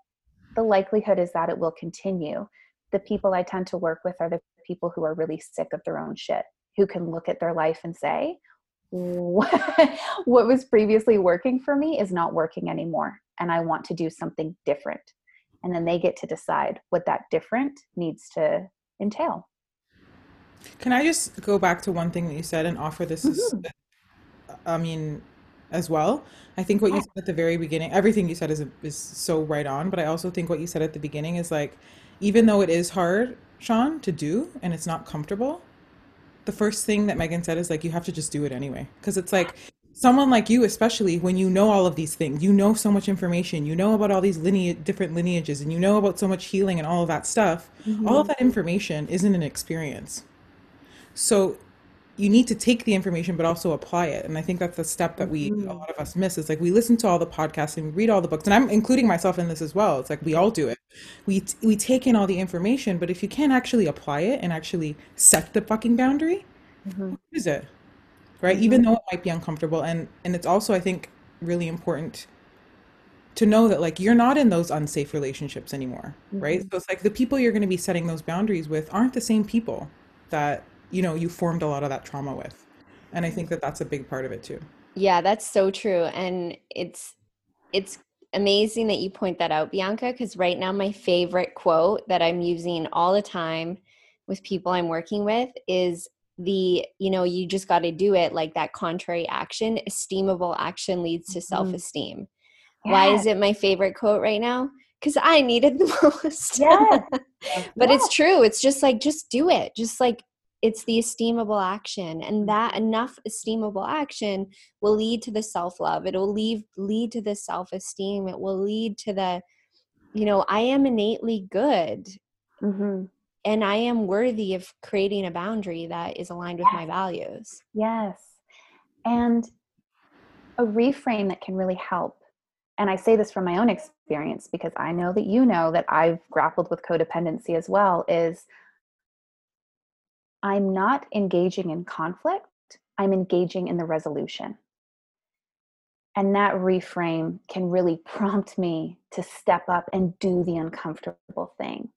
the likelihood is that it will continue. The people I tend to work with are the people who are really sick of their own shit, who can look at their life and say, what, what was previously working for me is not working anymore, and I want to do something different. And then they get to decide what that different needs to entail. Can I just go back to one thing that you said and offer this? Mhm. As, I mean, as well. I think what you said at the very beginning, everything you said is is so right on. But I also think what you said at the beginning is like, even though it is hard, Sean, to do and it's not comfortable, the first thing that Megan said is like, you have to just do it anyway. Because it's like someone like you, especially when you know all of these things, you know so much information, you know about all these lineage, different lineages, and you know about so much healing and all of that stuff. Mm-hmm. All of that information isn't an experience. So you need to take the information but also apply it. And I think that's the step that we a mm-hmm. lot of us miss is like we listen to all the podcasts and we read all the books and I'm including myself in this as well. It's like we all do it. We we take in all the information, but if you can't actually apply it and actually set the fucking boundary, mm-hmm. is it? Right? Mm-hmm. Even though it might be uncomfortable and and it's also I think really important to know that like you're not in those unsafe relationships anymore, right? So it's like the people you're going to be setting those boundaries with aren't the same people that you know you formed a lot of that trauma with, and I think that that's a big part of it too. Yeah, that's so true. And it's it's amazing that you point that out, Bianca, because right now my favorite quote that I'm using all the time with people I'm working with is the, you know, you just got to do it like that contrary action, esteemable action leads to mm-hmm. self-esteem. Why is it my favorite quote right now? Because I need it the most. yeah. but Yes. it's true. It's just like, just do it. Just like, it's the esteemable action. And that enough esteemable action will lead to the self love. It'll lead, lead to the self esteem. It will lead to the, you know, I am innately good Mhm. and I am worthy of creating a boundary that is aligned with my values. Yes. And a reframe that can really help. And I say this from my own experience because I know that you know that I've grappled with codependency as well is I'm not engaging in conflict, I'm engaging in the resolution. And that reframe can really prompt me to step up and do the uncomfortable thing.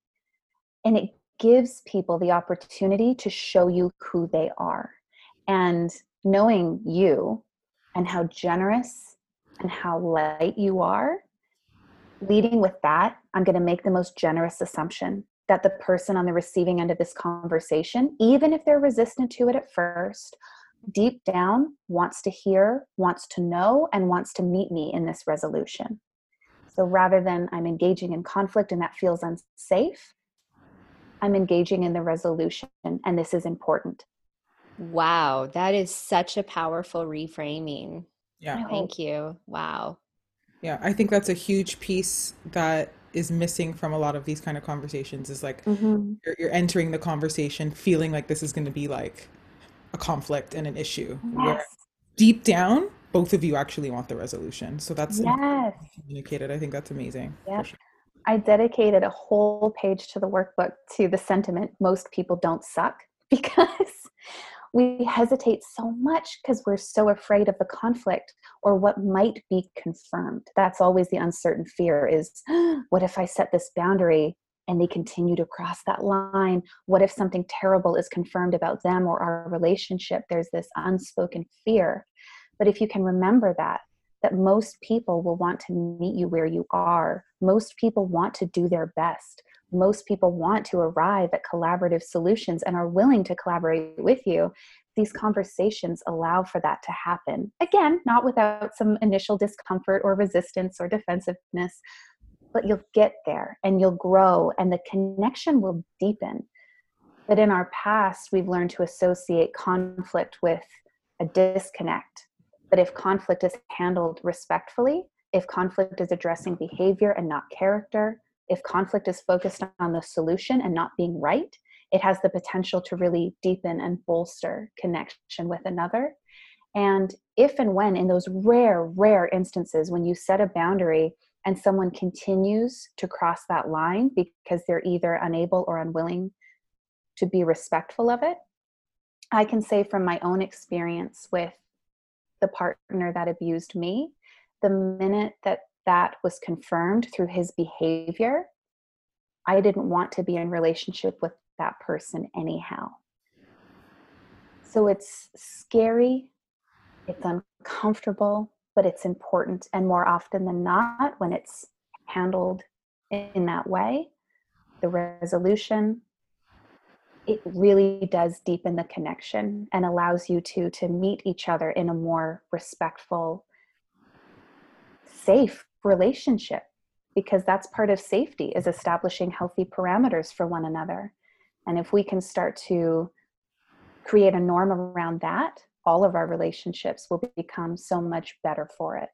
And it gives people the opportunity to show you who they are. And knowing you and how generous and how light you are, leading with that, I'm going to make the most generous assumption that the person on the receiving end of this conversation, even if they're resistant to it at first, deep down wants to hear, wants to know, and wants to meet me in this resolution. So rather than I'm engaging in conflict and that feels unsafe, I'm engaging in the resolution, and this is important. Wow. That is such a powerful reframing. Yeah. Thank you. Wow. Yeah, I think that's a huge piece that is missing from a lot of these kind of conversations is like Mhm. you're, you're entering the conversation feeling like this is going to be like a conflict and an issue Yes. deep down both of you actually want the resolution so that's Yes. communicated i think that's amazing Yep. sure. I dedicated a whole page to the workbook to the sentiment most people don't suck because we hesitate so much because we're so afraid of the conflict or what might be confirmed. That's always the uncertain fear is what if I set this boundary and they continue to cross that line? What if something terrible is confirmed about them or our relationship? There's this unspoken fear. But if you can remember that, that most people will want to meet you where you are. Most people want to do their best. Most people want to arrive at collaborative solutions and are willing to collaborate with you, these conversations allow for that to happen. Again, not without some initial discomfort or resistance or defensiveness, but you'll get there and you'll grow and the connection will deepen. But in our past, we've learned to associate conflict with a disconnect. But if conflict is handled respectfully, if conflict is addressing behavior and not character, if conflict is focused on the solution and not being right, it has the potential to really deepen and bolster connection with another. And if and when, in those rare, rare instances, when you set a boundary and someone continues to cross that line because they're either unable or unwilling to be respectful of it, I can say from my own experience with the partner that abused me, the minute that that was confirmed through his behavior, I didn't want to be in relationship with that person anyhow. So it's scary, it's uncomfortable, but it's important. And more often than not, when it's handled in that way, the resolution, it really does deepen the connection and allows you to to meet each other in a more respectful safe relationship because that's part of safety is establishing healthy parameters for one another and if we can start to create a norm around that all of our relationships will become so much better for it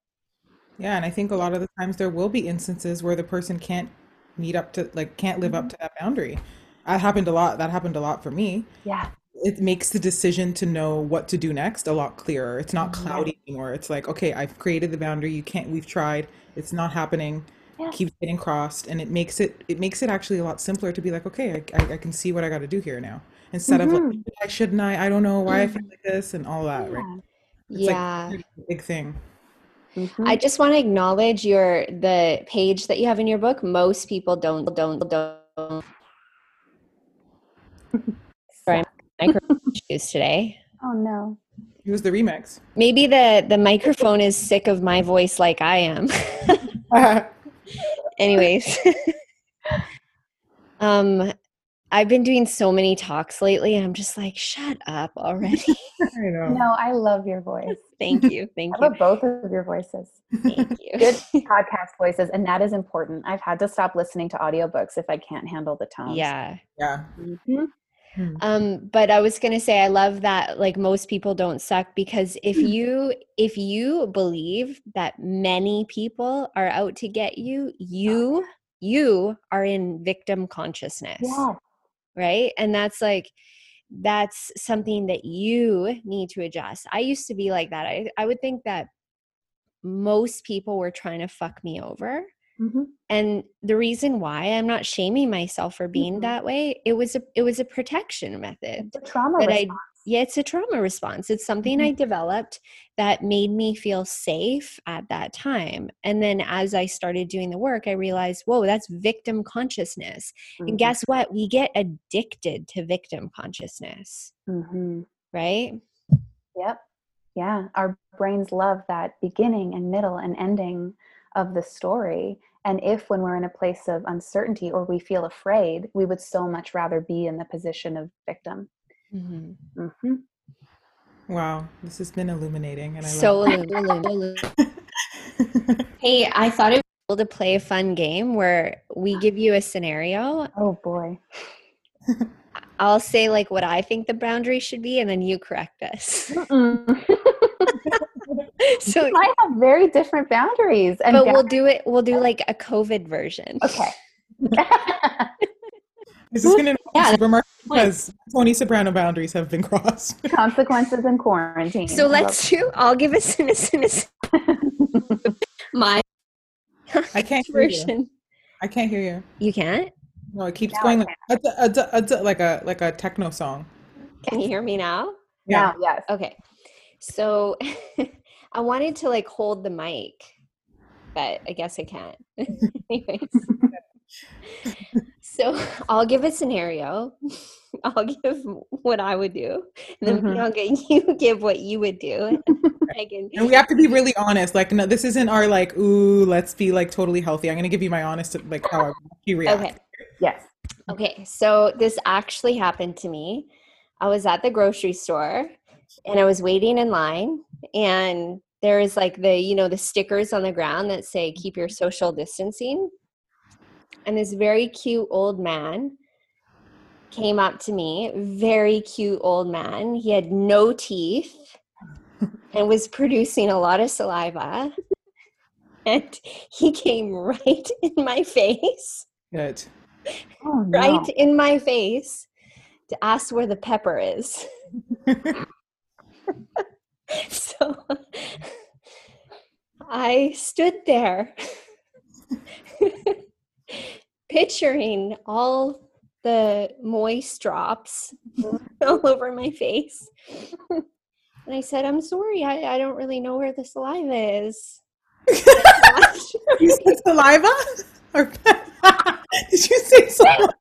Yeah, and I think a lot of the times there will be instances where the person can't meet up to like can't live up mm-hmm. to that boundary. That happened a lot. That happened a lot for me. yeah It makes the decision to know what to do next a lot clearer. It's not Mhm. cloudy anymore. It's like, okay, I've created the boundary. You can't. We've tried. It's not happening. Yeah. Keeps getting crossed, and it makes it it makes it actually a lot simpler to be like, okay, I, I, I can see what I got to do here now, instead of like. I shouldn't I? I don't know why I feel like this and all that. Right? It's yeah. like a big thing. Mhm. I just want to acknowledge your the page that you have in your book. Most people don't don't don't. Sorry, micro issues today. oh no It was the remix. Maybe the the microphone is sick of my voice like I am. Anyways, um, I've been doing so many talks lately, and I'm just like, shut up already. I know. no i love your voice thank you, thank i you, love both of your voices thank you. good podcast voices and that is important i've had to stop listening to audiobooks if i can't handle the tones Yeah. Yeah. Mhm. Um, but I was gonna say I love that like most people don't suck because if Mm. you if you believe that many people are out to get you, you you are in victim consciousness. yeah Right. And that's like that's something that you need to adjust. I used to be like that. I, I would think that most people were trying to fuck me over. Mhm. And the reason why I'm not shaming myself for being Mhm. that way, it was a it was a protection method. it's a trauma That I yeah, it's a trauma response. It's something I developed that made me feel safe at that time. And then as I started doing the work, I realized, whoa, that's victim consciousness. And Mhm. guess what? We get addicted to victim consciousness, Mhm. right? Yep. Yeah. Our brains love that beginning and middle and ending of the story. And if, when we're in a place of uncertainty or we feel afraid, we would so much rather be in the position of victim. Mhm. hmm Wow, this has been illuminating, and I So love illuminating, illuminating. Hey, I thought it would be cool to play a fun game where we give you a scenario. Oh boy. I'll say like what I think the boundary should be, and then you correct us. So, we might have very different boundaries. And but ga- we'll do it. We'll do like a COVID version. okay. this Is going to Yeah, supermarket because Tony Soprano boundaries have been crossed? Consequences in quarantine. So I let's do. I'll give us an, an, an my I can't hear you. I can't hear you. You can't. No, it keeps Now going like a, a, a, a, like a like a techno song. Can you hear me now? Yeah. Now, yes. Okay. So I wanted to like hold the mic, but I guess I can't. Anyways. so I'll give a scenario. I'll give what I would do. And then Mhm. Bianca, you give what you would do. Megan, And we have to be really honest. Like, no, this isn't our like, ooh, let's be like totally healthy. I'm gonna give you my honest like how I you react. Okay. Yes. Okay, so this actually happened to me. I was at the grocery store and I was waiting in line and there is like the you know the stickers on the ground that say keep your mm-hmm. social distancing. And this very cute old man came up to me very cute old man. He had no teeth and was producing a lot of saliva. And he came right in my face. Good. Oh, no. right in my face to ask where the pepper is so I stood there picturing all the moist drops all over my face. And I said, I'm sorry, I, I don't really know where the saliva is. you said saliva? Or did you say saliva?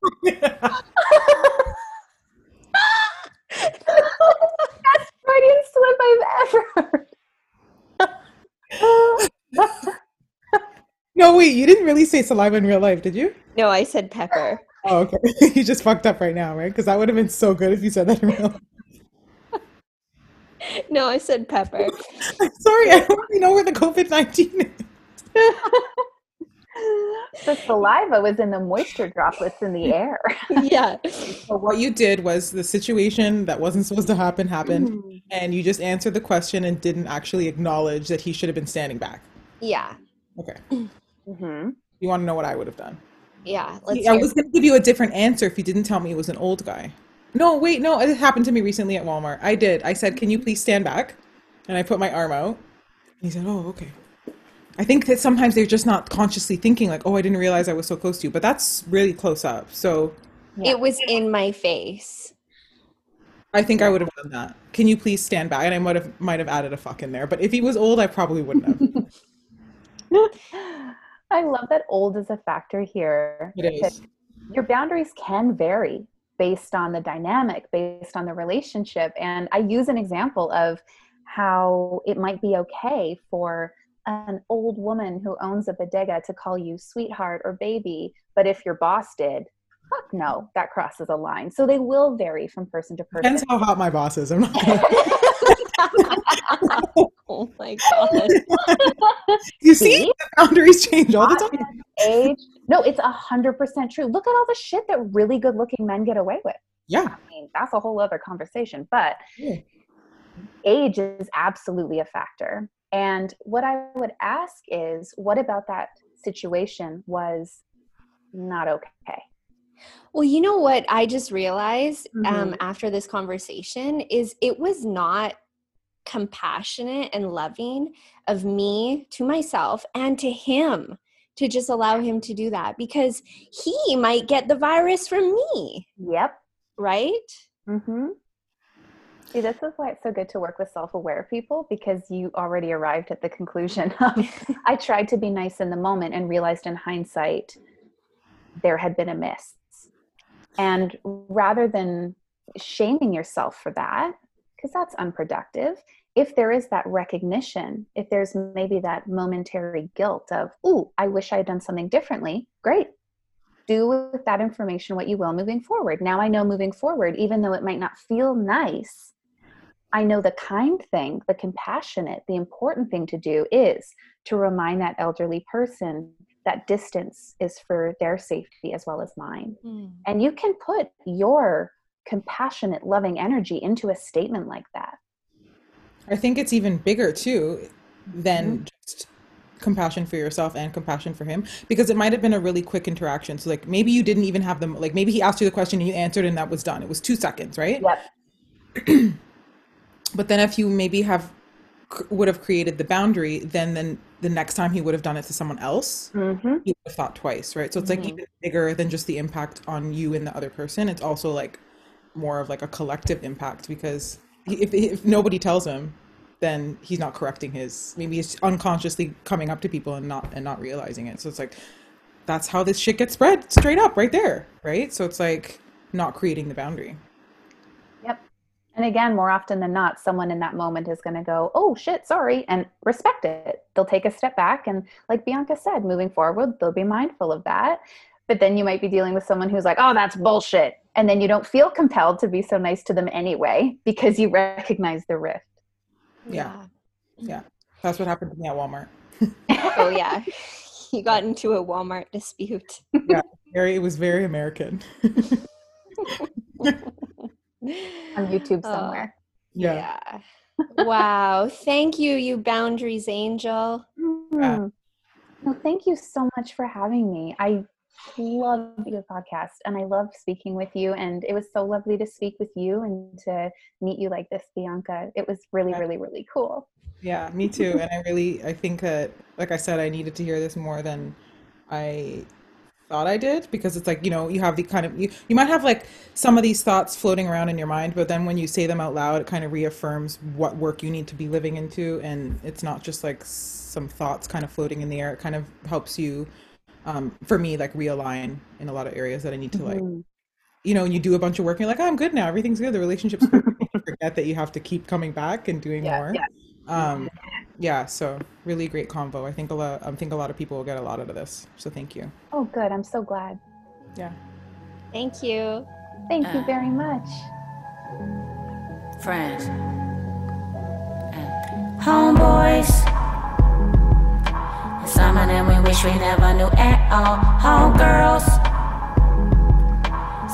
I've ever no, wait, you didn't really say saliva in real life, did you? no, I said pepper. Oh, okay. you just fucked up right now, right? Because that would have been so good if you said that in real life. No, I said pepper. Sorry, I don't really know where the COVID 19 is. the saliva was in the moisture droplets in the air. yeah. So what you did was the situation that wasn't supposed to happen happened, and you just answered the question and didn't actually acknowledge that he should have been standing back. Yeah. Okay. hmm You want to know what I would have done? Yeah. Let's I was going to give you a different answer if you didn't tell me it was an old guy. No, wait, no, it happened to me recently at Walmart. I did. I said, "Can you please stand back?" And I put my arm out. He said, "Oh, okay." I think that sometimes they're just not consciously thinking like, "Oh, I didn't realize I was so close to you," but that's really close up. So Yeah. It was in my face. I think I would have done that. Can you please stand back? And I might have might have added a fuck in there. But if he was old, I probably wouldn't have. I love that old is a factor here. It because is. Your boundaries can vary based on the dynamic, based on the relationship. And I use an example of how it might be okay for an old woman who owns a bodega to call you sweetheart or baby. But if your boss did, fuck no, that crosses a line. So they will vary from person to person. Depends how hot my boss is. I'm not gonna oh my god. You see, See? the boundaries change all the time. age. No, it's a hundred percent true. Look at all the shit that really good looking men get away with. Yeah. I mean, that's a whole other conversation. But Yeah. age is absolutely a factor. And what I would ask is, what about that situation was not okay? Well, you know what I just realized um, Mhm. after this conversation is it was not compassionate and loving of me to myself and to him to just allow him to do that because he might get the virus from me, Yep. right? Mm-hmm. See, this is why it's so good to work with self-aware people because you already arrived at the conclusion of I tried to be nice in the moment and realized in hindsight there had been a miss. And rather than shaming yourself for that, because that's unproductive, if there is that recognition, if there's maybe that momentary guilt of, ooh, I wish I had done something differently, great. Do with that information what you will moving forward. Now I know moving forward, even though it might not feel nice, I know the kind thing, the compassionate, the important thing to do is to remind that elderly person that distance is for their safety as well as mine. Hmm. And you can put your compassionate, loving energy into a statement like that. I think it's even bigger too than mm-hmm. just compassion for yourself and compassion for him because it might have been a really quick interaction. So like maybe you didn't even have them like maybe he asked you the question and you answered and that was done. It was 2 seconds, right? Yep. But then if you maybe have would have created the boundary, then then the next time he would have done it to someone else, Mm-hmm. you would have thought twice, right? So it's like even bigger than just the impact on you and the other person. It's also like more of like a collective impact because if if nobody tells him, then he's not correcting his. Maybe he's unconsciously coming up to people and not and not realizing it. So it's like that's how this shit gets spread straight up right there, right? So it's like not creating the boundary. Yep. And again, more often than not, someone in that moment is going to go, oh shit, sorry, and respect it. They'll take a step back. And like Bianca said, moving forward, they'll be mindful of that. but then you might be dealing with someone who's like, oh, that's bullshit. And then you don't feel compelled to be so nice to them anyway because you recognize the rift. Yeah. Yeah. That's what happened to me at Walmart. oh yeah. You got into a Walmart dispute. yeah. Very it was very American. On YouTube Oh, somewhere. yeah. yeah. wow. Thank you, you boundaries angel. Yeah. Hmm. Well, thank you so much for having me. I love your podcast and I love speaking with you. And it was so lovely to speak with you and to meet you like this, Bianca. It was really, Yeah. really, really cool. Yeah, me too. And I really, I think that, like I said, I needed to hear this more than I thought I did because it's like, you know, you have the kind of, you, you might have like some of these thoughts floating around in your mind, but then when you say them out loud, it kind of reaffirms what work you need to be living into. And it's not just like some thoughts kind of floating in the air. It kind of helps you, um, for me, like realign in a lot of areas that I need to like Mhm. you know, and you do a bunch of work and you're like, oh, I'm good now. Everything's good. The relationship's good. forget that you have to keep coming back and doing Yeah, more. yeah. Um, yeah. So really great convo. I think a lot, I think a lot of people will get a lot out of this. So thank you. Oh, good. I'm so glad. Yeah. Thank you. Thank you Uh, very much. friends, and homeboys. And some of them we wish we never knew at all. Homegirls.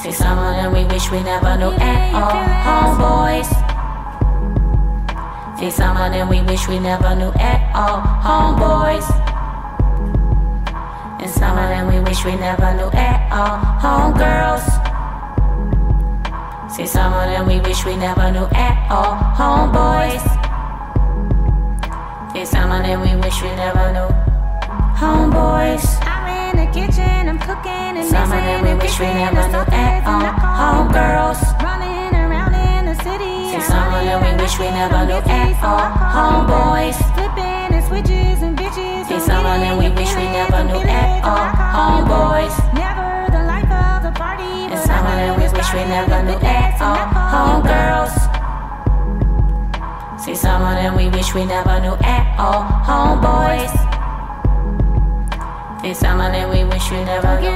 See, some of them we wish we never knew at all. Homeboys. See, some of them we wish we never knew at all. Homeboys. And some of them we wish we never knew at all. Homegirls. See, some of them we wish we never knew at all. Homeboys. See, some of them we wish we never knew. Homeboys. I'm in the kitchen, I'm cooking and Some of them we wish we never knew at all. Homegirls. Running around in the city. See, some of we wish we never knew at all. Homeboys. Flipping and switches and bitches. See, some of we wish we never knew at all. Homeboys. Never the life of the party. And but some of we wish we never knew at all. Homegirls. See, some of them we wish we never knew at all. Homeboys. See, some of we wish we never knew.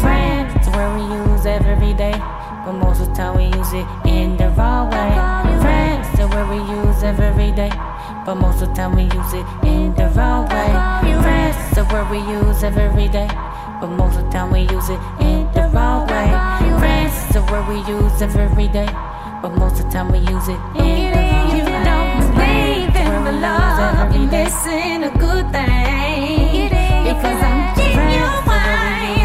Friends, it's where we use every day. But most of the time we use it in the wrong way. Friends, it's where we use every day. But most of the time we use it in the wrong way. Friends, it's where we use every day. But most of the time we use it in the wrong way. Friends, it's where we use every day. But most of the time we use it in the wrong way. You don't believe in the love, you're missing a good thing. Because I'm genuine,